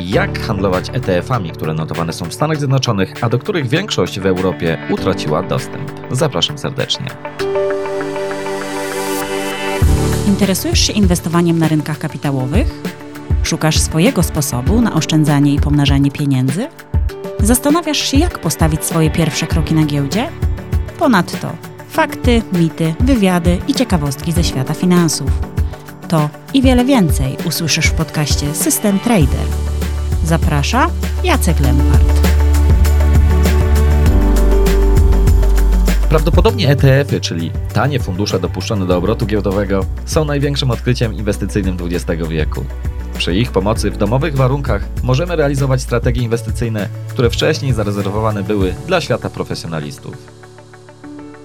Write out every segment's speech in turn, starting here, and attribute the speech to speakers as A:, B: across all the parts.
A: jak handlować ETF-ami, które notowane są w Stanach Zjednoczonych, a do których większość w Europie utraciła dostęp. Zapraszam serdecznie.
B: Interesujesz się inwestowaniem na rynkach kapitałowych? Szukasz swojego sposobu na oszczędzanie i pomnażanie pieniędzy? Zastanawiasz się, jak postawić swoje pierwsze kroki na giełdzie? Ponadto fakty, mity, wywiady i ciekawostki ze świata finansów. To i wiele więcej usłyszysz w podcaście System Trader – Zaprasza Jacek Lempart.
A: Prawdopodobnie ETF-y, czyli tanie fundusze dopuszczone do obrotu giełdowego, są największym odkryciem inwestycyjnym XX wieku. Przy ich pomocy w domowych warunkach możemy realizować strategie inwestycyjne, które wcześniej zarezerwowane były dla świata profesjonalistów.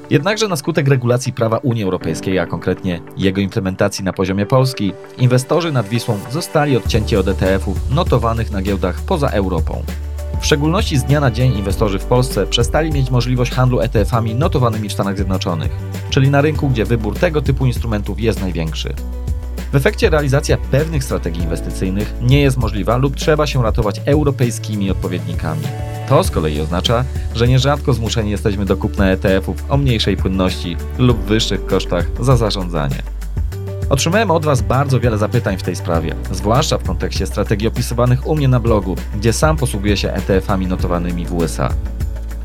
A: Jednakże na skutek regulacji prawa Unii Europejskiej, a konkretnie jego implementacji na poziomie Polski, inwestorzy nad Wisłą zostali odcięci od ETF-ów notowanych na giełdach poza Europą. W szczególności z dnia na dzień inwestorzy w Polsce przestali mieć możliwość handlu ETF-ami notowanymi w Stanach Zjednoczonych, czyli na rynku, gdzie wybór tego typu instrumentów jest największy. W efekcie realizacja pewnych strategii inwestycyjnych nie jest możliwa lub trzeba się ratować europejskimi odpowiednikami. To z kolei oznacza, że nierzadko zmuszeni jesteśmy do kupna ETF-ów o mniejszej płynności lub wyższych kosztach za zarządzanie. Otrzymałem od Was bardzo wiele zapytań w tej sprawie, zwłaszcza w kontekście strategii opisywanych u mnie na blogu, gdzie sam posługuję się ETF-ami notowanymi w USA.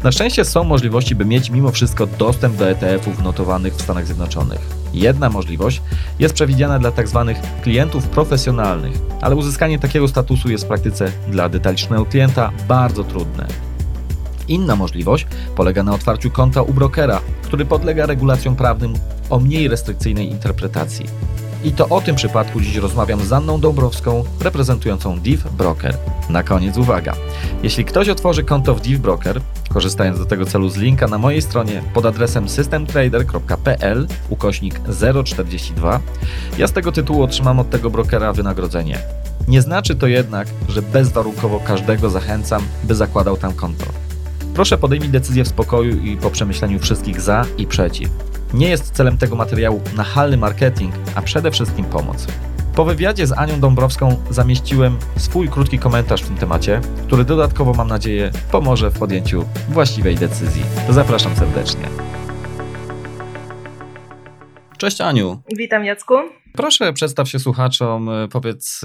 A: Na szczęście są możliwości, by mieć mimo wszystko dostęp do ETF-ów notowanych w Stanach Zjednoczonych. Jedna możliwość jest przewidziana dla tzw. Tak klientów profesjonalnych, ale uzyskanie takiego statusu jest w praktyce dla detalicznego klienta bardzo trudne. Inna możliwość polega na otwarciu konta u brokera, który podlega regulacjom prawnym o mniej restrykcyjnej interpretacji. I to o tym przypadku dziś rozmawiam z Anną Dąbrowską, reprezentującą Div Broker. Na koniec uwaga. Jeśli ktoś otworzy konto w Div Broker, korzystając do tego celu z linka na mojej stronie pod adresem systemtrader.pl ukośnik 042, ja z tego tytułu otrzymam od tego brokera wynagrodzenie. Nie znaczy to jednak, że bezwarunkowo każdego zachęcam, by zakładał tam konto. Proszę podejmij decyzję w spokoju i po przemyśleniu wszystkich za i przeciw. Nie jest celem tego materiału nachalny marketing, a przede wszystkim pomoc. Po wywiadzie z Anią Dąbrowską zamieściłem swój krótki komentarz w tym temacie, który dodatkowo mam nadzieję pomoże w podjęciu właściwej decyzji. Zapraszam serdecznie. Cześć Aniu.
C: Witam Jacku.
A: Proszę przedstaw się słuchaczom, powiedz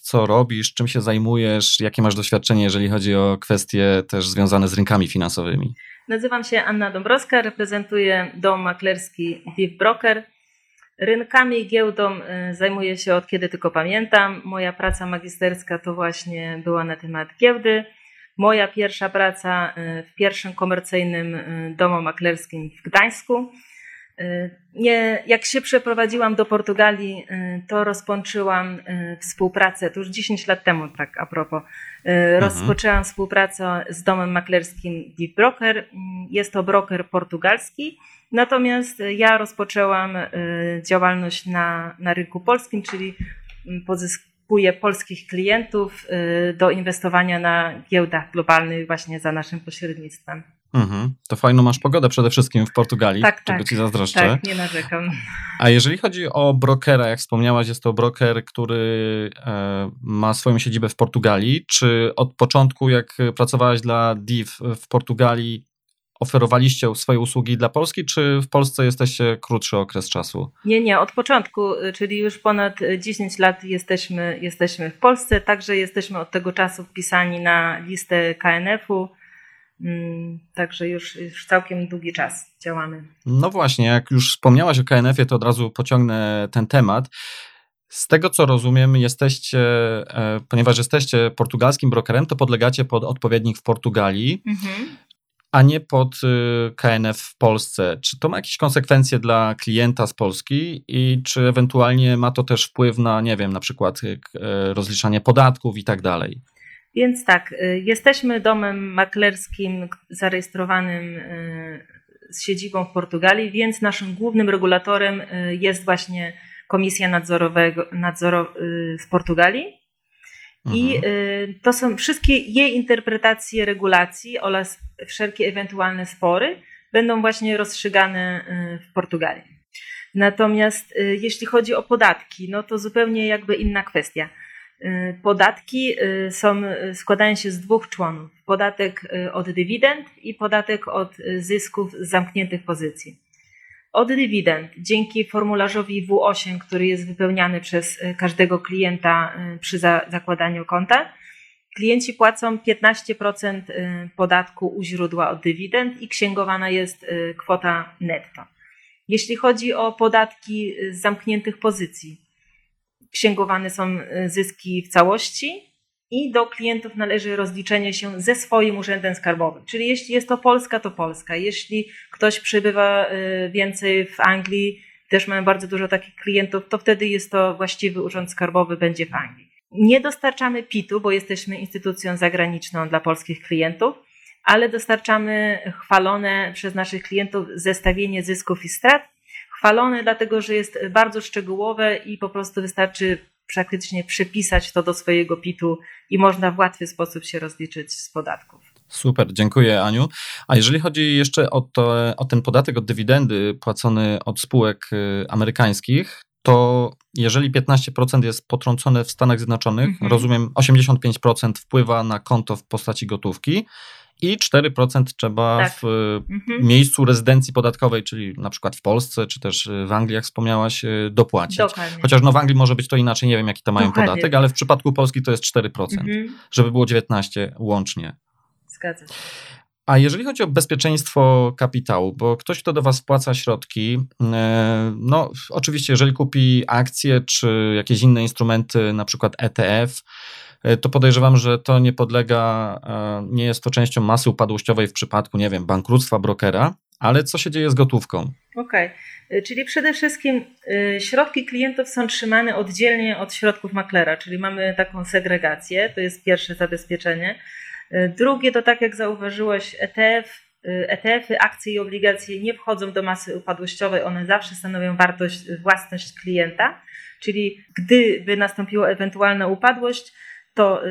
A: co robisz, czym się zajmujesz, jakie masz doświadczenie, jeżeli chodzi o kwestie też związane z rynkami finansowymi.
C: Nazywam się Anna Dąbrowska, reprezentuję dom maklerski Deep Broker. Rynkami i giełdą y, zajmuję się od kiedy tylko pamiętam. Moja praca magisterska to właśnie była na temat giełdy. Moja pierwsza praca y, w pierwszym komercyjnym y, domu maklerskim w Gdańsku. Nie, jak się przeprowadziłam do Portugalii, to rozpoczęłam współpracę, to już 10 lat temu, tak a propos, mhm. rozpoczęłam współpracę z domem maklerskim Deep Broker. Jest to broker portugalski Natomiast ja rozpoczęłam y, działalność na, na rynku polskim, czyli pozyskuję polskich klientów y, do inwestowania na giełdach globalnych właśnie za naszym pośrednictwem.
A: Mhm. To fajną masz pogodę przede wszystkim w Portugalii, tak, czego tak, ci zazdroszczę.
C: Tak, nie narzekam.
A: A jeżeli chodzi o brokera, jak wspomniałaś, jest to broker, który e, ma swoją siedzibę w Portugalii. Czy od początku, jak pracowałaś dla DIV w Portugalii, oferowaliście swoje usługi dla Polski, czy w Polsce jesteście krótszy okres czasu?
C: Nie, nie, od początku, czyli już ponad 10 lat jesteśmy, jesteśmy w Polsce, także jesteśmy od tego czasu wpisani na listę KNF-u. Mm, także już, już całkiem długi czas działamy.
A: No właśnie, jak już wspomniałaś o KNF-ie, to od razu pociągnę ten temat. Z tego co rozumiem, jesteście, e, ponieważ jesteście portugalskim brokerem, to podlegacie pod odpowiednik w Portugalii. Mhm. A nie pod y, KNF w Polsce. Czy to ma jakieś konsekwencje dla klienta z Polski i czy ewentualnie ma to też wpływ na, nie wiem, na przykład y, rozliczanie podatków i tak dalej?
C: Więc tak, jesteśmy domem maklerskim zarejestrowanym z siedzibą w Portugalii, więc naszym głównym regulatorem jest właśnie Komisja Nadzorowego, Nadzoru z Portugalii. I mhm. y, to są wszystkie jej interpretacje regulacji oraz wszelkie ewentualne spory będą właśnie rozstrzygane y, w Portugalii. Natomiast y, jeśli chodzi o podatki, no to zupełnie jakby inna kwestia. Podatki są, składają się z dwóch członów: podatek od dywidend i podatek od zysków z zamkniętych pozycji. Od dywidend dzięki formularzowi W8, który jest wypełniany przez e, każdego klienta e, przy zakładaniu konta, klienci płacą 15% e, podatku u źródła od dywidend i księgowana jest kwota netto. Jeśli chodzi o podatki z zamkniętych pozycji, księgowane są zyski w całości i do klientów należy rozliczenie się ze swoim urzędem skarbowym. Czyli jeśli jest to Polska, to Polska. Jeśli ktoś przybywa y, więcej w Anglii, też mamy bardzo dużo takich klientów, to wtedy jest to właściwy urząd skarbowy będzie w Anglii. Nie dostarczamy PIT-u, bo jesteśmy instytucją zagraniczną dla polskich klientów, ale dostarczamy chwalone przez naszych klientów zestawienie zysków i strat. Chwalone dlatego, że jest bardzo szczegółowe i po prostu wystarczy praktycznie przypisać to do swojego PIT-u i można w łatwy sposób się rozliczyć z podatków.
A: Super, dziękuję Aniu. A jeżeli chodzi jeszcze o, to, o ten podatek od dywidendy płacony od spółek y, amerykańskich, to jeżeli 15% jest potrącone w Stanach Zjednoczonych, mhm. rozumiem 85% wpływa na konto w postaci gotówki, i 4% trzeba tak. w mhm. miejscu rezydencji podatkowej, czyli na przykład w Polsce, czy też w Anglii, jak wspomniałaś, y, dopłacić. Dokładnie. Chociaż no w Anglii może być to inaczej, nie wiem jaki to mają Dokładnie. podatek, ale w przypadku Polski to jest 4%, mhm. żeby było 19 łącznie.
C: Zgadza się.
A: A jeżeli chodzi o bezpieczeństwo kapitału, bo ktoś, kto do Was wpłaca środki, e, no oczywiście, jeżeli kupi akcje czy jakieś inne instrumenty, na przykład ETF, E, to podejrzewam, że to nie podlega, e, nie jest to częścią masy upadłościowej w przypadku, nie wiem, bankructwa brokera, ale co się dzieje z gotówką?
C: Okej, okay. Czyli przede wszystkim środki klientów są trzymane oddzielnie od środków maklera, czyli mamy taką segregację, to jest pierwsze zabezpieczenie. Drugie to tak jak zauważyłeś, ETF, ETF-y, akcje i obligacje nie wchodzą do masy upadłościowej, one zawsze stanowią wartość, własność klienta, czyli gdyby nastąpiła ewentualna upadłość, to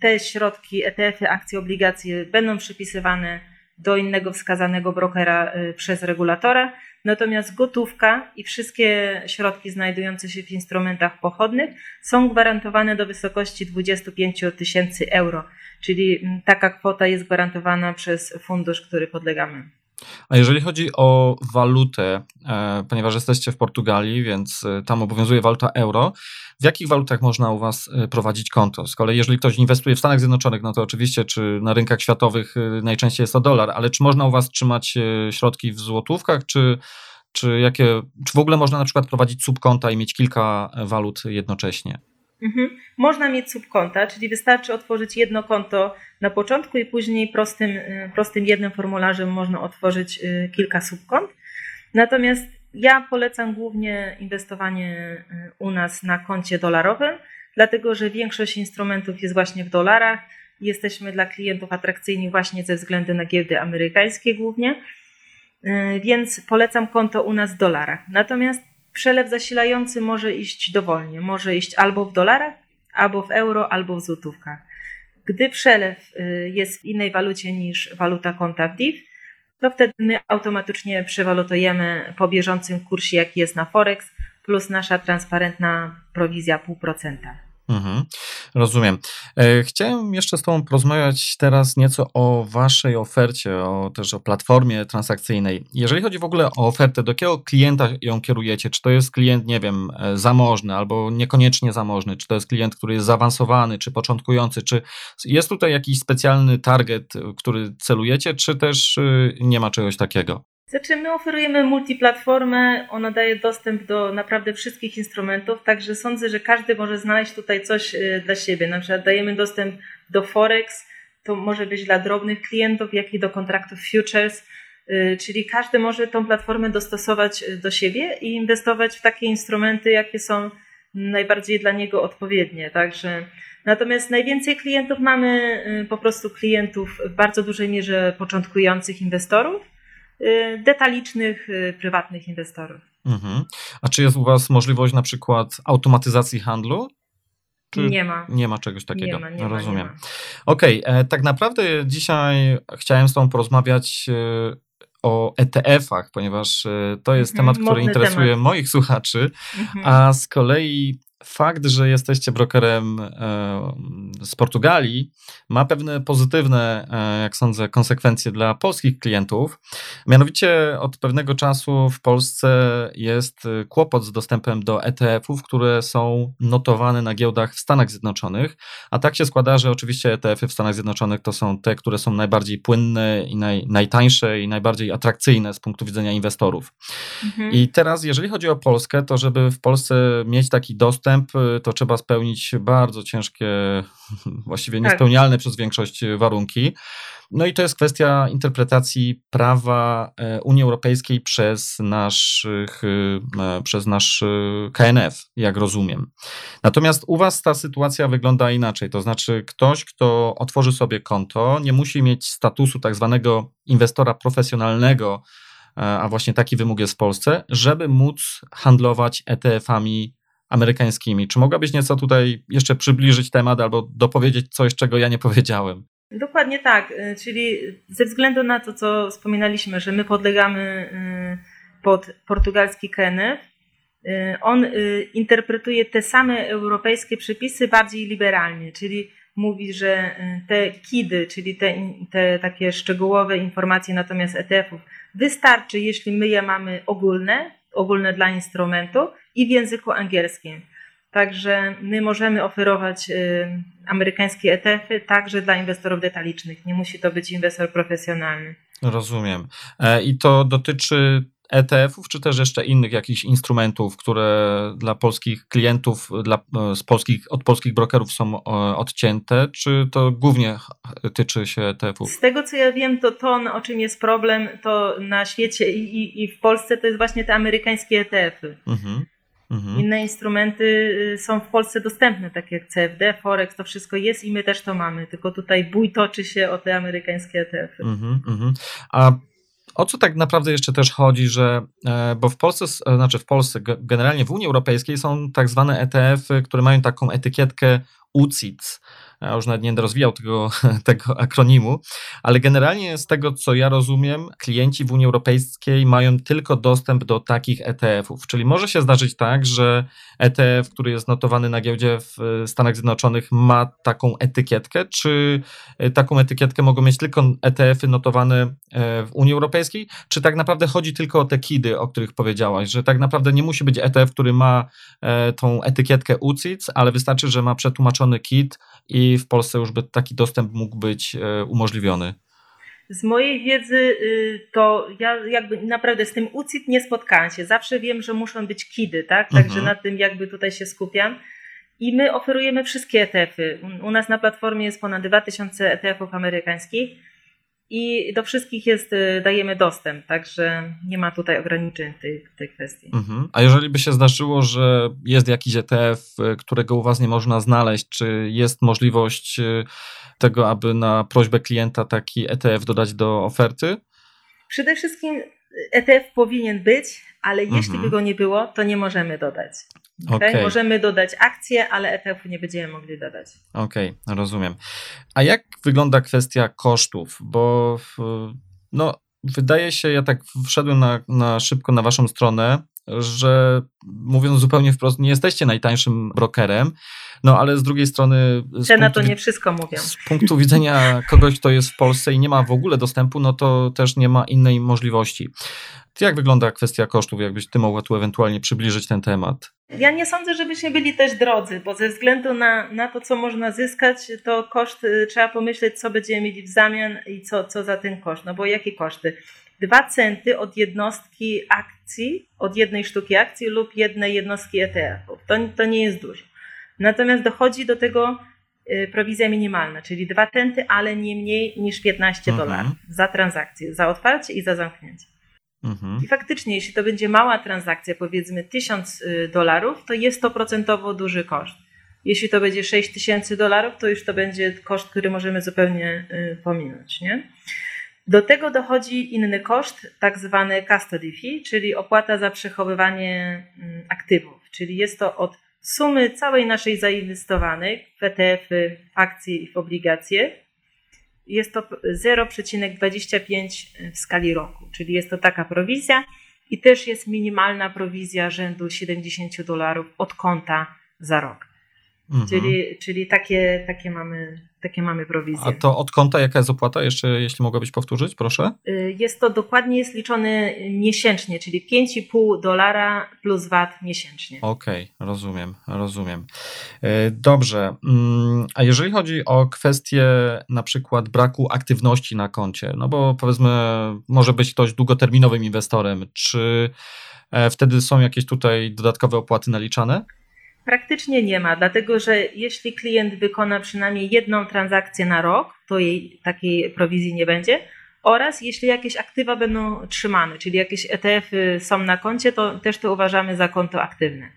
C: te środki, ETF-y, akcje, obligacje będą przypisywane do innego wskazanego brokera przez regulatora, natomiast gotówka i wszystkie środki znajdujące się w instrumentach pochodnych są gwarantowane do wysokości 25 tysięcy euro, czyli taka kwota jest gwarantowana przez fundusz, który podlegamy.
A: A jeżeli chodzi o walutę, e, ponieważ jesteście w Portugalii, więc e, tam obowiązuje waluta euro, w jakich walutach można u Was e, prowadzić konto? Z kolei, jeżeli ktoś inwestuje w Stanach Zjednoczonych, no to oczywiście, czy na rynkach światowych najczęściej jest to dolar, ale czy można u Was trzymać środki w złotówkach, czy, czy, jakie, czy w ogóle można na przykład prowadzić subkonta i mieć kilka walut jednocześnie?
C: Mhm. Można mieć subkonta, czyli wystarczy otworzyć jedno konto na początku i później prostym, y, prostym jednym formularzem można otworzyć y, kilka subkont. Natomiast ja polecam głównie inwestowanie y, u nas na koncie dolarowym, dlatego że większość instrumentów jest właśnie w dolarach. Jesteśmy dla klientów atrakcyjni właśnie ze względu na giełdy amerykańskie głównie, więc polecam konto u nas w dolarach. Natomiast przelew zasilający może iść dowolnie. Może iść albo w dolarach, albo w euro, albo w złotówkach. Gdy przelew y, jest w innej walucie niż waluta konta w DIV, to wtedy my automatycznie przewalutujemy po bieżącym kursie, jaki jest na Forex, plus nasza transparentna prowizja 0,5%.
A: Mhm, rozumiem. E, chciałem jeszcze z Tobą porozmawiać teraz nieco o Waszej ofercie, o, też o platformie transakcyjnej. Jeżeli chodzi w ogóle o ofertę, do jakiego klienta ją kierujecie? Czy to jest klient, nie wiem, e, zamożny albo niekoniecznie zamożny? Czy to jest klient, który jest zaawansowany, czy początkujący? Czy jest tutaj jakiś specjalny target, który celujecie, czy też nie ma czegoś takiego?
C: Znaczy, my oferujemy multiplatformę, ona daje dostęp do naprawdę wszystkich instrumentów, także sądzę, że każdy może znaleźć tutaj coś y, dla siebie. Na przykład dajemy dostęp do Forex, to może być dla drobnych klientów, jak i do kontraktów futures, y, czyli każdy może tą platformę dostosować y, do siebie i inwestować w takie instrumenty, jakie są najbardziej dla niego odpowiednie. Także natomiast najwięcej klientów mamy po prostu klientów w bardzo dużej mierze początkujących inwestorów, detalicznych, prywatnych inwestorów.
A: Mhm. A czy jest u Was możliwość na przykład automatyzacji handlu?
C: Czy nie ma.
A: Nie ma czegoś takiego.
C: Nie ma, nie Rozumiem.
A: Okej, okay, e, tak naprawdę dzisiaj chciałem z Tobą porozmawiać e, o ETF-ach, ponieważ e, to jest mhm, temat, który interesuje temat. moich słuchaczy, mhm. a z kolei fakt, że jesteście brokerem e, z Portugalii, ma pewne pozytywne, e, jak sądzę, konsekwencje dla polskich klientów. Mianowicie od pewnego czasu w Polsce jest kłopot z dostępem do ETF-ów, które są notowane na giełdach w Stanach Zjednoczonych. A tak się składa, że oczywiście ETF-y w Stanach Zjednoczonych to są te, które są najbardziej płynne i naj, najtańsze i najbardziej atrakcyjne z punktu widzenia inwestorów. Mhm. I teraz, jeżeli chodzi o Polskę, to żeby w Polsce mieć taki dostęp, dostęp, y, to trzeba spełnić bardzo ciężkie, właściwie tak. niespełnialne tak. przez większość warunki. No i to jest kwestia interpretacji prawa e, Unii Europejskiej przez, naszych, y, e, przez nasz y, KNF, jak rozumiem. Natomiast u Was ta sytuacja wygląda inaczej. To znaczy, ktoś, kto otworzy sobie konto, nie musi mieć statusu tak zwanego inwestora profesjonalnego, e, a właśnie taki wymóg jest w Polsce, żeby móc handlować ETF-ami amerykańskimi. Czy mogłabyś nieco tutaj jeszcze przybliżyć temat albo dopowiedzieć coś, czego ja nie powiedziałem?
C: Dokładnie tak, y, czyli ze względu na to, co wspominaliśmy, że my podlegamy y, pod portugalski KNF, y, on interpretuje te same europejskie przepisy bardziej liberalnie, czyli mówi, że te KIDy, czyli te, te takie szczegółowe informacje natomiast ETF-ów, wystarczy, jeśli my je mamy ogólne, ogólne dla instrumentu i w języku angielskim. Także my możemy oferować y, amerykańskie ETF-y także dla inwestorów detalicznych. Nie musi to być inwestor profesjonalny.
A: Rozumiem. E, I to dotyczy ETF-ów, czy też jeszcze innych jakichś instrumentów, które dla polskich klientów, dla, e, z polskich, od polskich brokerów są e, odcięte, czy to głównie tyczy się ETF-ów?
C: Z tego co ja wiem, to to, o czym jest problem, to na świecie i, i, i w Polsce to jest właśnie te amerykańskie ETF-y. Mhm. Mhm. Inne instrumenty y, są w Polsce dostępne, takie jak CFD, Forex, to wszystko jest i my też to mamy, tylko tutaj bój toczy się o te amerykańskie ETF-y. Mhm,
A: mhm. A o co tak naprawdę jeszcze też chodzi, że, e, bo w Polsce, e, znaczy w Polsce, generalnie w Unii Europejskiej są tak zwane ETF-y, które mają taką etykietkę UCITS, już nawet nie rozwijał tego, tego akronimu, ale generalnie z tego, co ja rozumiem, klienci w Unii Europejskiej mają tylko dostęp do takich ETF-ów. Czyli może się zdarzyć tak, że ETF, który jest notowany na giełdzie w Stanach Zjednoczonych, ma taką etykietkę, czy e, taką etykietkę mogą mieć tylko ETF-y notowane e, w Unii Europejskiej, czy tak naprawdę chodzi tylko o te KIDy, o których powiedziałaś, że tak naprawdę nie musi być ETF, który ma e, tą etykietkę UCITS, ale wystarczy, że ma przetłumaczony KID i w Polsce już by taki dostęp mógł być e, umożliwiony?
C: Z mojej wiedzy y, to ja jakby naprawdę z tym UCIT nie spotkałam się. Zawsze wiem, że muszą być KIDy, tak? Także mhm. na tym jakby tutaj się skupiam. I my oferujemy wszystkie ETF-y. U nas na platformie jest ponad 2000 ETF-ów amerykańskich i do wszystkich jest, y, dajemy dostęp, także nie ma tutaj ograniczeń w tej, tej kwestii.
A: Mhm. A jeżeli by się zdarzyło, że jest jakiś ETF, y, którego u Was nie można znaleźć, czy jest możliwość y, tego, aby na prośbę klienta taki ETF dodać do oferty?
C: Przede wszystkim ETF powinien być, ale jeśli mhm. by go nie było, to nie możemy dodać. Okay? okay? Możemy dodać akcje, ale ETF-u nie będziemy mogli dodać.
A: Okej, okay, rozumiem. A jak wygląda kwestia kosztów? Bo no, wydaje się, ja tak wszedłem na, na szybko na waszą stronę, że mówiąc zupełnie wprost, nie jesteście najtańszym brokerem, no ale z drugiej strony.
C: Te na to nie wszystko mówią.
A: Z punktu widzenia kogoś, kto jest w Polsce i nie ma w ogóle dostępu, no to też nie ma innej możliwości. Jak wygląda kwestia kosztów? Jakbyś ty mogła tu ewentualnie przybliżyć ten temat?
C: Ja nie sądzę, żebyśmy byli też drodzy, bo ze względu na, na to, co można zyskać, to koszt y, trzeba pomyśleć, co będziemy mieli w zamian i co, co za ten koszt. No bo jakie koszty? Dwa centy od jednostki akcji, od jednej sztuki akcji lub jednej jednostki ETF-ów. To, to nie jest dużo. Natomiast dochodzi do tego y, prowizja minimalna, czyli dwa tenty, ale nie mniej niż 15
A: Mhm.
C: dolarów za transakcję, za otwarcie i za zamknięcie.
A: Mhm.
C: I faktycznie, jeśli to będzie mała transakcja, powiedzmy 1000 y, dolarów, to jest to procentowo duży koszt. Jeśli to będzie 6000 dolarów, to już to będzie koszt, który możemy zupełnie y, pominąć. Nie? Do tego dochodzi inny koszt, tak zwany custody fee, czyli opłata za przechowywanie mm, aktywów. Czyli jest to od sumy całej naszej zainwestowanej w ETF-y, akcje i w obligacje. Jest to 0,25 w skali roku, czyli jest to taka prowizja i też jest minimalna prowizja rzędu 70 dolarów od konta za rok.
A: Mhm.
C: Czyli, czyli takie, takie, mamy, takie mamy prowizje.
A: A to od konta jaka jest opłata? Jeszcze jeśli mogłabyś powtórzyć, proszę.
C: Y, Jest to dokładnie jest liczone miesięcznie, czyli 5,5 dolara plus VAT miesięcznie.
A: Okej, rozumiem, rozumiem. E, Dobrze. mm, A jeżeli chodzi o kwestię na przykład braku aktywności na koncie, no bo powiedzmy, może być ktoś długoterminowym inwestorem, czy e, wtedy są jakieś tutaj dodatkowe opłaty naliczane?
C: Praktycznie nie ma, dlatego że jeśli klient wykona przynajmniej jedną transakcję na rok, to jej takiej prowizji nie będzie. Oraz jeśli jakieś aktywa będą trzymane, czyli jakieś ETF-y są na koncie, to też to uważamy za konto aktywne.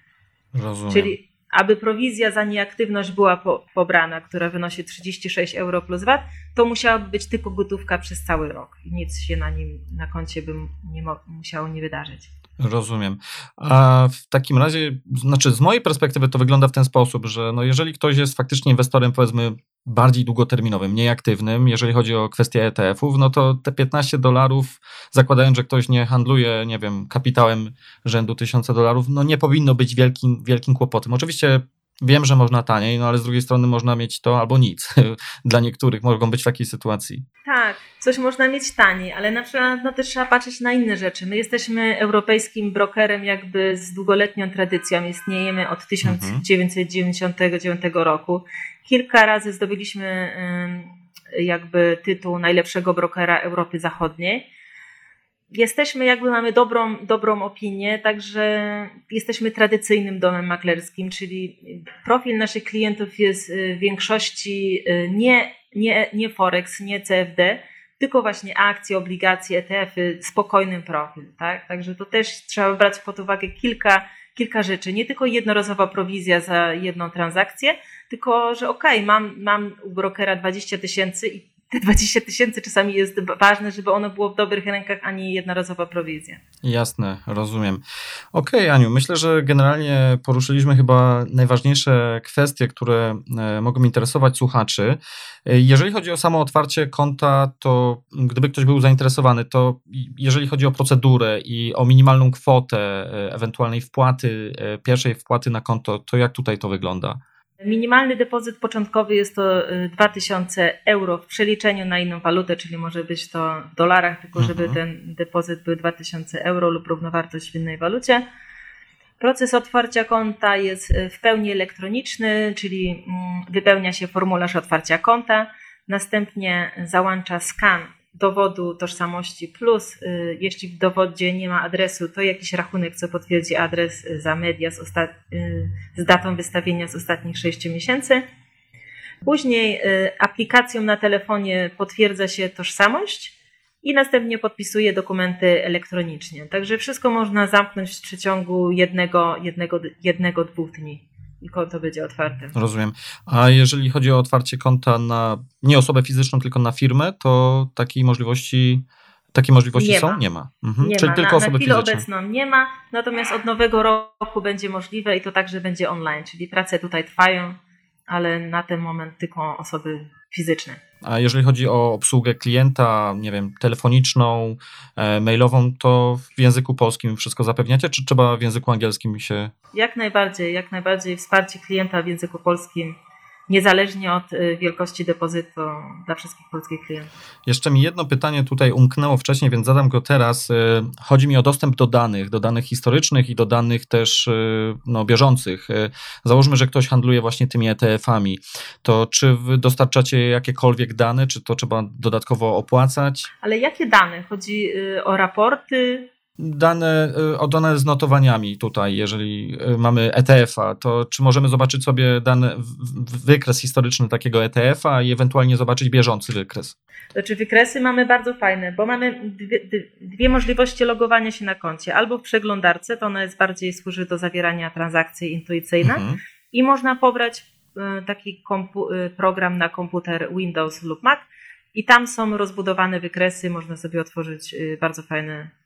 A: Rozumiem.
C: Czyli aby prowizja za nieaktywność była po, pobrana, która wynosi 36 euro plus VAT, to musiałaby być tylko gotówka przez cały rok i nic się na nim na koncie by nie musiało nie wydarzyć.
A: Rozumiem. A w takim razie, znaczy z mojej perspektywy to wygląda w ten sposób, że no jeżeli ktoś jest faktycznie inwestorem powiedzmy bardziej długoterminowym, mniej aktywnym, jeżeli chodzi o kwestię ETF-ów, no to te 15 dolarów, zakładając, że ktoś nie handluje, nie wiem, kapitałem rzędu 1000 dolarów, no nie powinno być wielkim, wielkim kłopotem. Oczywiście wiem, że można taniej, no ale z drugiej strony można mieć to albo nic. Dla niektórych mogą być w takiej sytuacji.
C: Tak, coś można mieć taniej, ale na przykład no, też trzeba patrzeć na inne rzeczy. My jesteśmy europejskim brokerem jakby z długoletnią tradycją. Istniejemy od 1999 roku. Kilka razy zdobyliśmy jakby tytuł najlepszego brokera Europy Zachodniej. Jesteśmy jakby mamy dobrą, dobrą opinię, także jesteśmy tradycyjnym domem maklerskim, czyli profil naszych klientów jest y, w większości y, nie nie, nie Forex, nie CFD, tylko właśnie akcje, obligacje, ETF-y, spokojnym profil. Tak? Także to też trzeba brać pod uwagę kilka, kilka rzeczy. Nie tylko jednorazowa prowizja za jedną transakcję, tylko że okej, okay, mam, mam u brokera 20 tysięcy i te 20 tysięcy czasami jest ważne, żeby ono było w dobrych rękach, a nie jednorazowa prowizja.
A: Jasne, rozumiem. Okej, okay, Aniu, myślę, że generalnie poruszyliśmy chyba najważniejsze kwestie, które e, mogą interesować słuchaczy. E, Jeżeli chodzi o samo otwarcie konta, to gdyby ktoś był zainteresowany, to jeżeli chodzi o procedurę i o minimalną kwotę e, ewentualnej wpłaty, pierwszej wpłaty na konto, to jak tutaj to wygląda?
C: Minimalny depozyt początkowy jest to 2000 euro w przeliczeniu na inną walutę, czyli może być to w dolarach, tylko żeby mhm. ten depozyt był 2000 euro lub równowartość w innej walucie. Proces otwarcia konta jest w pełni elektroniczny, czyli wypełnia się formularz otwarcia konta, następnie załącza skan dowodu tożsamości plus y, jeśli w dowodzie nie ma adresu, to jakiś rachunek, co potwierdzi adres za media z, y, z datą wystawienia z ostatnich 6 miesięcy. Później y, aplikacją na telefonie potwierdza się tożsamość i następnie podpisuje dokumenty elektronicznie. Także wszystko można zamknąć w przeciągu jednego, jednego, jednego dwóch dni konto będzie otwarte.
A: Rozumiem. A jeżeli chodzi o otwarcie konta na nie osobę fizyczną, tylko na firmę, to takiej możliwości. Takie możliwości
C: nie
A: są?
C: Ma.
A: Nie ma. Mhm.
C: Nie
A: Czyli
C: ma.
A: tylko
C: na,
A: osoby
C: na chwilę
A: fizyczne.
C: obecną nie ma, natomiast od nowego roku będzie możliwe i to także będzie online, czyli prace tutaj trwają, ale na ten moment tylko osoby fizyczne.
A: A jeżeli chodzi o obsługę klienta, nie wiem, telefoniczną, e, mailową, to w języku polskim wszystko zapewniacie, czy trzeba w języku angielskim się.
C: Jak najbardziej, jak najbardziej wsparcie klienta w języku polskim, niezależnie od y, wielkości depozytu dla wszystkich polskich klientów.
A: Jeszcze mi jedno pytanie tutaj umknęło wcześniej, więc zadam go teraz. Y, Chodzi mi o dostęp do danych, do danych historycznych i do danych też y, no, bieżących. Załóżmy, że ktoś handluje właśnie tymi ETF-ami. To czy wy dostarczacie jakiekolwiek dane, czy to trzeba dodatkowo opłacać?
C: Ale jakie dane? Chodzi o raporty,
A: dane, y, o dane z notowaniami tutaj, jeżeli y, mamy ETF-a, to czy możemy zobaczyć sobie dane, wykres historyczny takiego ETF-a i ewentualnie zobaczyć bieżący wykres?
C: Znaczy wykresy mamy bardzo fajne, bo mamy dwie, dwie możliwości logowania się na koncie. Albo w przeglądarce, to ona jest bardziej służy do zawierania transakcji intuicyjnych mhm. i można pobrać y, taki program na komputer Windows lub Mac i tam są rozbudowane wykresy, można sobie otworzyć bardzo fajne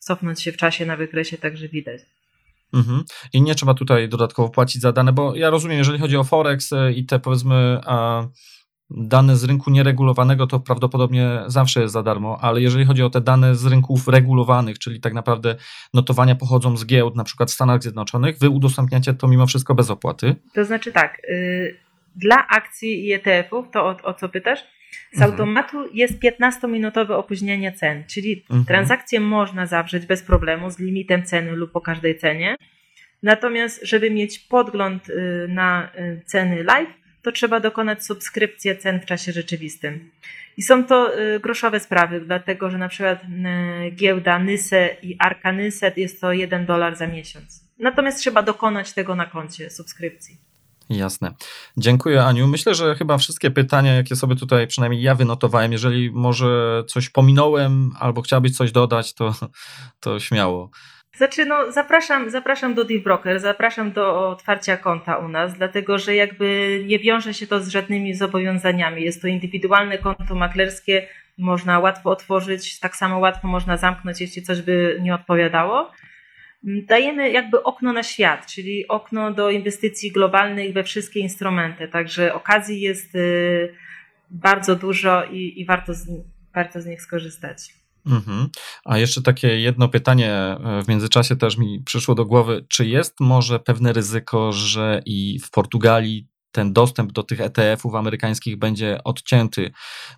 C: cofnąć się w czasie na wykresie, także widać.
A: Mhm. I nie trzeba tutaj dodatkowo płacić za dane, bo ja rozumiem, jeżeli chodzi o Forex e, i te powiedzmy a, dane z rynku nieregulowanego, to prawdopodobnie zawsze jest za darmo, ale jeżeli chodzi o te dane z rynków regulowanych, czyli tak naprawdę notowania pochodzą z giełd, na przykład w Stanach Zjednoczonych, wy udostępniacie to mimo wszystko bez opłaty?
C: To znaczy tak, y, dla akcji i ETF-ów, to o, o co pytasz, z mhm. automatu jest 15-minutowe opóźnienie cen, czyli mhm. transakcję można zawrzeć bez problemu z limitem ceny lub po każdej cenie. Natomiast, żeby mieć podgląd y, na y, ceny live, to trzeba dokonać subskrypcji cen w czasie rzeczywistym. I są to y, groszowe sprawy, dlatego że na przykład giełda Nyse i Arka Nyse jest to 1 dolar za miesiąc. Natomiast trzeba dokonać tego na koncie subskrypcji.
A: Jasne. Dziękuję, Aniu. Myślę, że chyba wszystkie pytania, jakie sobie tutaj przynajmniej ja wynotowałem, jeżeli może coś pominąłem albo chciałabyś coś dodać, to, to śmiało.
C: Znaczy, no, zapraszam, zapraszam do Deep Broker, zapraszam do otwarcia konta u nas, dlatego że jakby nie wiąże się to z żadnymi zobowiązaniami. Jest to indywidualne konto maklerskie, można łatwo otworzyć, tak samo łatwo można zamknąć, jeśli coś by nie odpowiadało dajemy jakby okno na świat, czyli okno do inwestycji globalnych we wszystkie instrumenty. Także okazji jest y, bardzo dużo i, i warto, z, warto z nich skorzystać.
A: Mhm. A jeszcze takie jedno pytanie e, w międzyczasie też mi przyszło do głowy. Czy jest może pewne ryzyko, że i w Portugalii ten dostęp do tych ETF-ów amerykańskich będzie odcięty?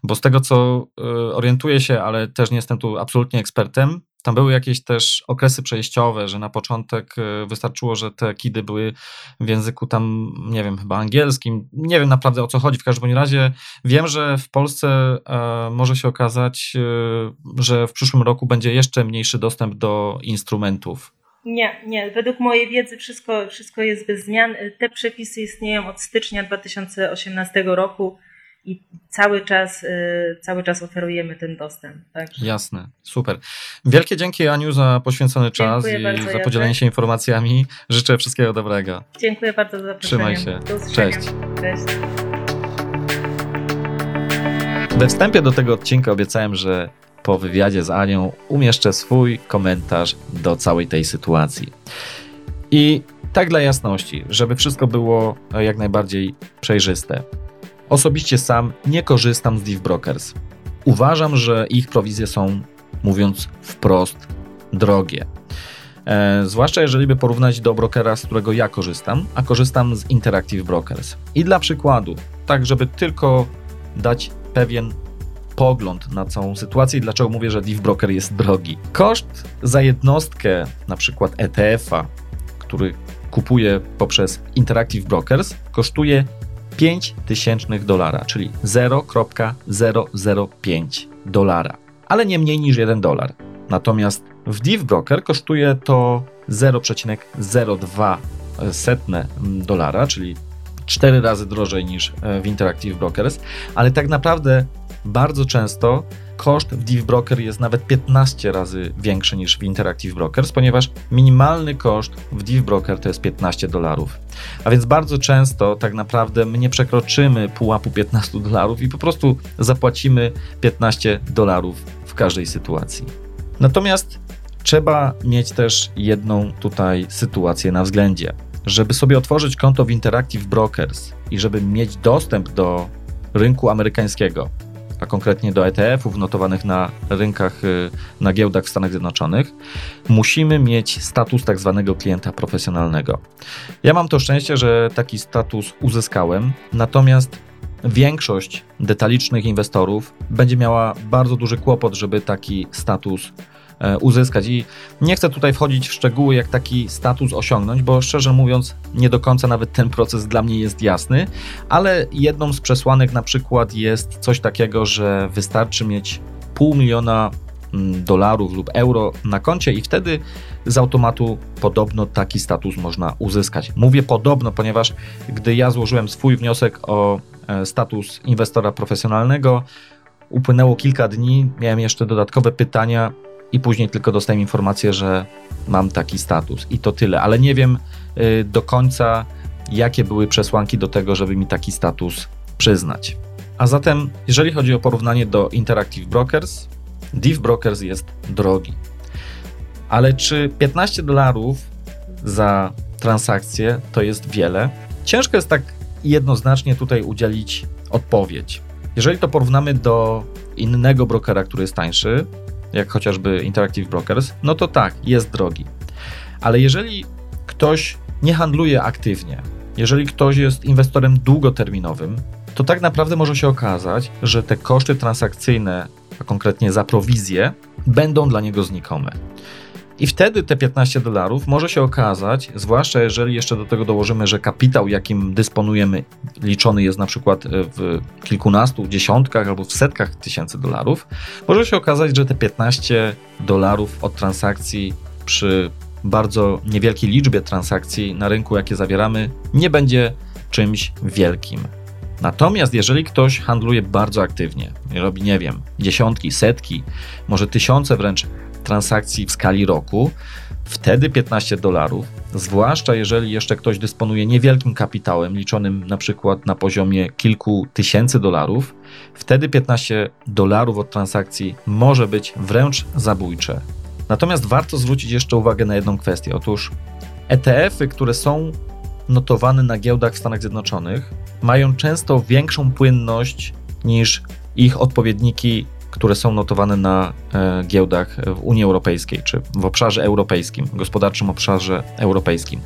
A: Bo z tego co e, orientuję się, ale też nie jestem tu absolutnie ekspertem, tam były jakieś też okresy przejściowe, że na początek e, wystarczyło, że te kidy były w języku tam, nie wiem, chyba angielskim. Nie wiem naprawdę o co chodzi. W każdym razie wiem, że w Polsce e, może się okazać, e, że w przyszłym roku będzie jeszcze mniejszy dostęp do instrumentów.
C: Nie, nie. Według mojej wiedzy wszystko, wszystko jest bez zmian. Te przepisy istnieją od stycznia 2018 roku i cały czas, y, cały czas oferujemy ten dostęp.
A: Także. Jasne, super. Wielkie dzięki Aniu za poświęcony czas Dziękuję i za podzielenie się informacjami. Życzę wszystkiego dobrego.
C: Dziękuję bardzo za zaproszenie.
A: Trzymaj się. Cześć.
C: Cześć.
A: We wstępie do tego odcinka obiecałem, że po wywiadzie z Anią umieszczę swój komentarz do całej tej sytuacji. I tak dla jasności, żeby wszystko było jak najbardziej przejrzyste. Osobiście sam nie korzystam z Deep Brokers. Uważam, że ich prowizje są, mówiąc wprost, drogie. E, zwłaszcza jeżeli by porównać do brokera, z którego ja korzystam, a korzystam z Interactive Brokers. I dla przykładu, tak żeby tylko dać pewien pogląd na całą sytuację i dlaczego mówię, że Deep Broker jest drogi. Koszt za jednostkę, na przykład ETF-a, który kupuję poprzez Interactive Brokers, kosztuje 5 tysięcznych dolara, czyli 0,005 dolara, ale nie mniej niż 1 dolar. Natomiast w Div Broker kosztuje to 0,02 setne dolara, czyli 4 razy drożej niż w Interactive Brokers, ale tak naprawdę bardzo często koszt w Div Broker jest nawet 15 razy większy niż w Interactive Brokers, ponieważ minimalny koszt w Div Broker to jest 15 dolarów. A więc bardzo często tak naprawdę my nie przekroczymy pułapu 15 dolarów i po prostu zapłacimy 15 dolarów w każdej sytuacji. Natomiast trzeba mieć też jedną tutaj sytuację na względzie. Żeby sobie otworzyć konto w Interactive Brokers i żeby mieć dostęp do rynku amerykańskiego, a konkretnie do ETF-ów notowanych na rynkach, y, na giełdach w Stanach Zjednoczonych, musimy mieć status tak zwanego klienta profesjonalnego. Ja mam to szczęście, że taki status uzyskałem, natomiast większość detalicznych inwestorów będzie miała bardzo duży kłopot, żeby taki status uzyskać. I nie chcę tutaj wchodzić w szczegóły, jak taki status osiągnąć, bo szczerze mówiąc, nie do końca nawet ten proces dla mnie jest jasny, ale jedną z przesłanek na przykład jest coś takiego, że wystarczy mieć pół miliona mm, dolarów lub euro na koncie i wtedy z automatu podobno taki status można uzyskać. Mówię podobno, ponieważ gdy ja złożyłem swój wniosek o e, status inwestora profesjonalnego, upłynęło kilka dni, miałem jeszcze dodatkowe pytania i później tylko dostałem informację, że mam taki status i to tyle, ale nie wiem y, do końca, jakie były przesłanki do tego, żeby mi taki status przyznać. A zatem, jeżeli chodzi o porównanie do Interactive Brokers, Div Brokers jest drogi. Ale czy 15 dolarów za transakcję to jest wiele? Ciężko jest tak jednoznacznie tutaj udzielić odpowiedź. Jeżeli to porównamy do innego brokera, który jest tańszy, jak chociażby Interactive Brokers, no to tak, jest drogi. Ale jeżeli ktoś nie handluje aktywnie, jeżeli ktoś jest inwestorem długoterminowym, to tak naprawdę może się okazać, że te koszty transakcyjne, a konkretnie za prowizję, będą dla niego znikome. I wtedy te 15 dolarów może się okazać, zwłaszcza jeżeli jeszcze do tego dołożymy, że kapitał, jakim dysponujemy, liczony jest na przykład w kilkunastu, dziesiątkach albo w setkach tysięcy dolarów, może się okazać, że te 15 dolarów od transakcji przy bardzo niewielkiej liczbie transakcji na rynku, jakie zawieramy, nie będzie czymś wielkim. Natomiast jeżeli ktoś handluje bardzo aktywnie, robi, nie wiem, dziesiątki, setki, może tysiące wręcz transakcji w skali roku, wtedy 15 dolarów, zwłaszcza jeżeli jeszcze ktoś dysponuje niewielkim kapitałem, liczonym na przykład na poziomie kilku tysięcy dolarów, wtedy 15 dolarów od transakcji może być wręcz zabójcze. Natomiast warto zwrócić jeszcze uwagę na jedną kwestię. Otóż ETF-y, które są notowane na giełdach w Stanach Zjednoczonych, mają często większą płynność niż ich odpowiedniki które są notowane na e, giełdach w Unii Europejskiej, czy w obszarze europejskim, gospodarczym obszarze europejskim.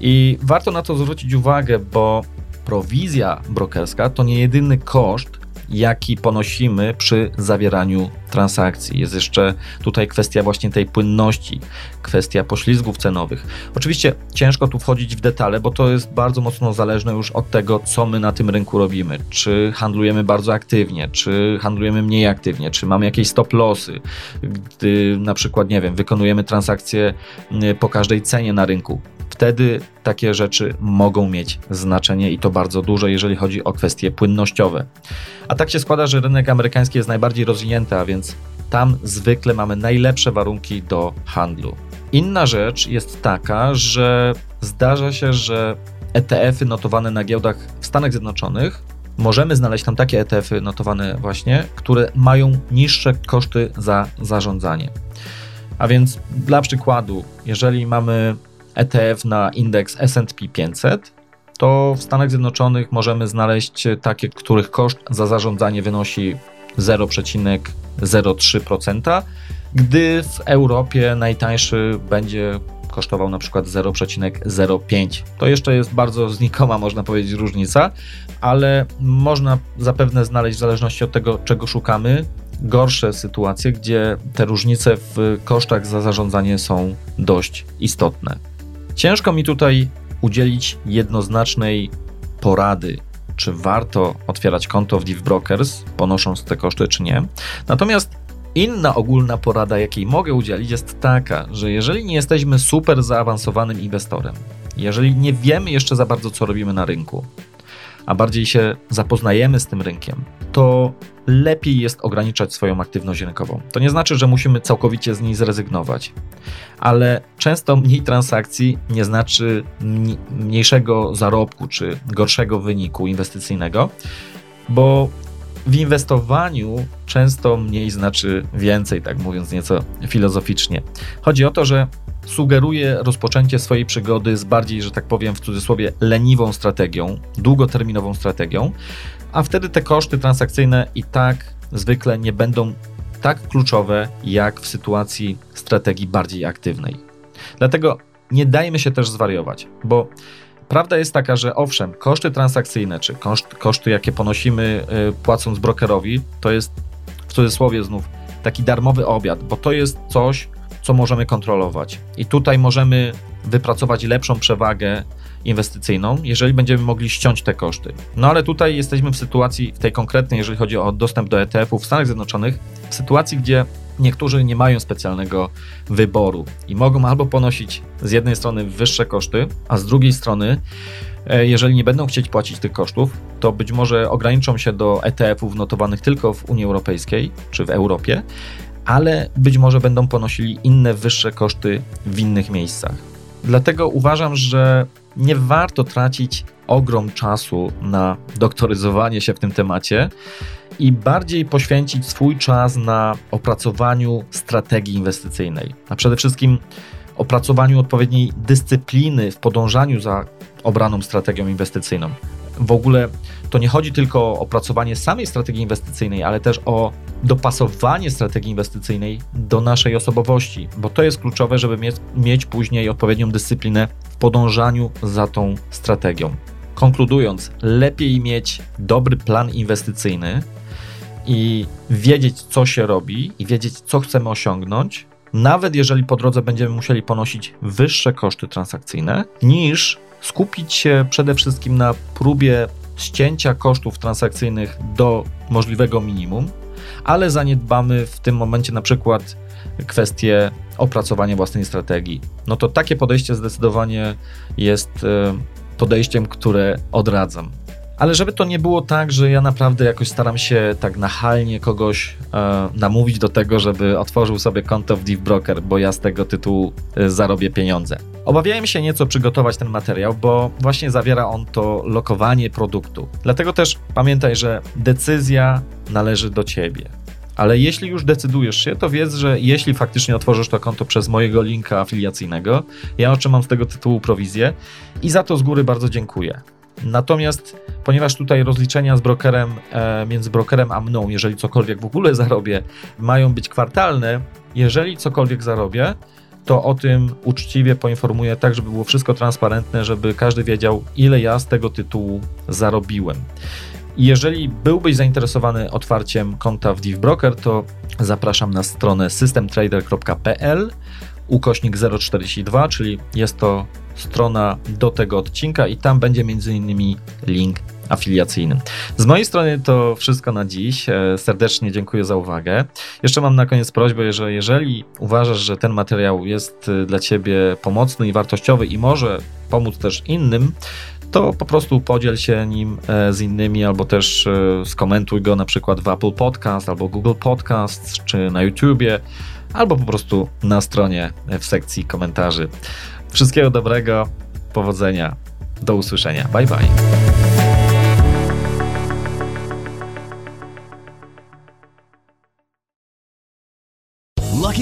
A: I warto na to zwrócić uwagę, bo prowizja brokerska to nie jedyny koszt, jaki ponosimy przy zawieraniu transakcji. Jest jeszcze tutaj kwestia właśnie tej płynności, kwestia poślizgów cenowych. Oczywiście ciężko tu wchodzić w detale, bo to jest bardzo mocno zależne już od tego, co my na tym rynku robimy. Czy handlujemy bardzo aktywnie, czy handlujemy mniej aktywnie, czy mamy jakieś stop lossy, gdy na przykład, nie wiem, wykonujemy transakcje y, po każdej cenie na rynku wtedy takie rzeczy mogą mieć znaczenie i to bardzo duże, jeżeli chodzi o kwestie płynnościowe. A tak się składa, że rynek amerykański jest najbardziej rozwinięty, a więc tam zwykle mamy najlepsze warunki do handlu. Inna rzecz jest taka, że zdarza się, że ETF-y notowane na giełdach w Stanach Zjednoczonych możemy znaleźć tam takie ETF-y notowane właśnie, które mają niższe koszty za zarządzanie. A więc dla przykładu, jeżeli mamy ETF na indeks SP 500, to w Stanach Zjednoczonych możemy znaleźć takie, których koszt za zarządzanie wynosi 0,03%, gdy w Europie najtańszy będzie kosztował na przykład 0,05. To jeszcze jest bardzo znikoma, można powiedzieć, różnica, ale można zapewne znaleźć w zależności od tego, czego szukamy, gorsze sytuacje, gdzie te różnice w kosztach za zarządzanie są dość istotne. Ciężko mi tutaj udzielić jednoznacznej porady, czy warto otwierać konto w DivBrokers, ponosząc te koszty, czy nie. Natomiast inna ogólna porada, jakiej mogę udzielić, jest taka, że jeżeli nie jesteśmy super zaawansowanym inwestorem, jeżeli nie wiemy jeszcze za bardzo, co robimy na rynku, a bardziej się zapoznajemy z tym rynkiem, to lepiej jest ograniczać swoją aktywność rynkową. To nie znaczy, że musimy całkowicie z niej zrezygnować, ale często mniej transakcji nie znaczy mniejszego zarobku czy gorszego wyniku inwestycyjnego, bo w inwestowaniu często mniej znaczy więcej, tak mówiąc nieco filozoficznie. Chodzi o to, że sugeruje rozpoczęcie swojej przygody z bardziej, że tak powiem w cudzysłowie, leniwą strategią, długoterminową strategią, a wtedy te koszty transakcyjne i tak zwykle nie będą tak kluczowe jak w sytuacji strategii bardziej aktywnej. Dlatego nie dajmy się też zwariować, bo prawda jest taka, że owszem, koszty transakcyjne czy koszt, koszty, jakie ponosimy y, płacąc brokerowi, to jest w cudzysłowie znów taki darmowy obiad, bo to jest coś, co możemy kontrolować. I tutaj możemy wypracować lepszą przewagę inwestycyjną, jeżeli będziemy mogli ściąć te koszty. No ale tutaj jesteśmy w sytuacji, w tej konkretnej, jeżeli chodzi o dostęp do ETF-ów w Stanach Zjednoczonych, w sytuacji, gdzie niektórzy nie mają specjalnego wyboru i mogą albo ponosić z jednej strony wyższe koszty, a z drugiej strony, e, jeżeli nie będą chcieć płacić tych kosztów, to być może ograniczą się do ETF-ów notowanych tylko w Unii Europejskiej czy w Europie, ale być może będą ponosili inne wyższe koszty w innych miejscach. Dlatego uważam, że nie warto tracić ogrom czasu na doktoryzowanie się w tym temacie i bardziej poświęcić swój czas na opracowaniu strategii inwestycyjnej, a przede wszystkim opracowaniu odpowiedniej dyscypliny w podążaniu za obraną strategią inwestycyjną. W ogóle to nie chodzi tylko o opracowanie samej strategii inwestycyjnej, ale też o dopasowanie strategii inwestycyjnej do naszej osobowości, bo to jest kluczowe, żeby mieć, mieć później odpowiednią dyscyplinę w podążaniu za tą strategią. Konkludując, lepiej mieć dobry plan inwestycyjny i wiedzieć, co się robi, i wiedzieć, co chcemy osiągnąć, nawet jeżeli po drodze będziemy musieli ponosić wyższe koszty transakcyjne, niż skupić się przede wszystkim na próbie ścięcia kosztów transakcyjnych do możliwego minimum, ale zaniedbamy w tym momencie na przykład kwestię opracowania własnej strategii. No to takie podejście zdecydowanie jest e, podejściem, które odradzam. Ale żeby to nie było tak, że ja naprawdę jakoś staram się tak nachalnie kogoś e, namówić do tego, żeby otworzył sobie konto w DeepBroker, bo ja z tego tytułu e, zarobię pieniądze. Obawiałem się nieco przygotować ten materiał, bo właśnie zawiera on to lokowanie produktu. Dlatego też pamiętaj, że decyzja należy do ciebie. Ale jeśli już decydujesz się, to wiedz, że jeśli faktycznie otworzysz to konto przez mojego linka afiliacyjnego, ja otrzymam z tego tytułu prowizję i za to z góry bardzo dziękuję. Natomiast ponieważ tutaj rozliczenia z brokerem, e, między brokerem a mną, jeżeli cokolwiek w ogóle zarobię, mają być kwartalne, jeżeli cokolwiek zarobię, to o tym uczciwie poinformuję tak, żeby było wszystko transparentne, żeby każdy wiedział, ile ja z tego tytułu zarobiłem. Jeżeli byłbyś zainteresowany otwarciem konta w DivBroker, to zapraszam na stronę systemtrader.pl ukośnik 042, czyli jest to strona do tego odcinka i tam będzie m.in. link afiliacyjny. Z mojej strony to wszystko na dziś. E, serdecznie dziękuję za uwagę. Jeszcze mam na koniec prośbę, że jeżeli uważasz, że ten materiał jest e, dla Ciebie pomocny i wartościowy i może pomóc też innym, to po prostu podziel się nim e, z innymi, albo też skomentuj go na przykład w Apple Podcast, albo Google Podcast, czy na YouTubie, albo po prostu na stronie w sekcji komentarzy. Wszystkiego dobrego, powodzenia, do usłyszenia. Bye bye.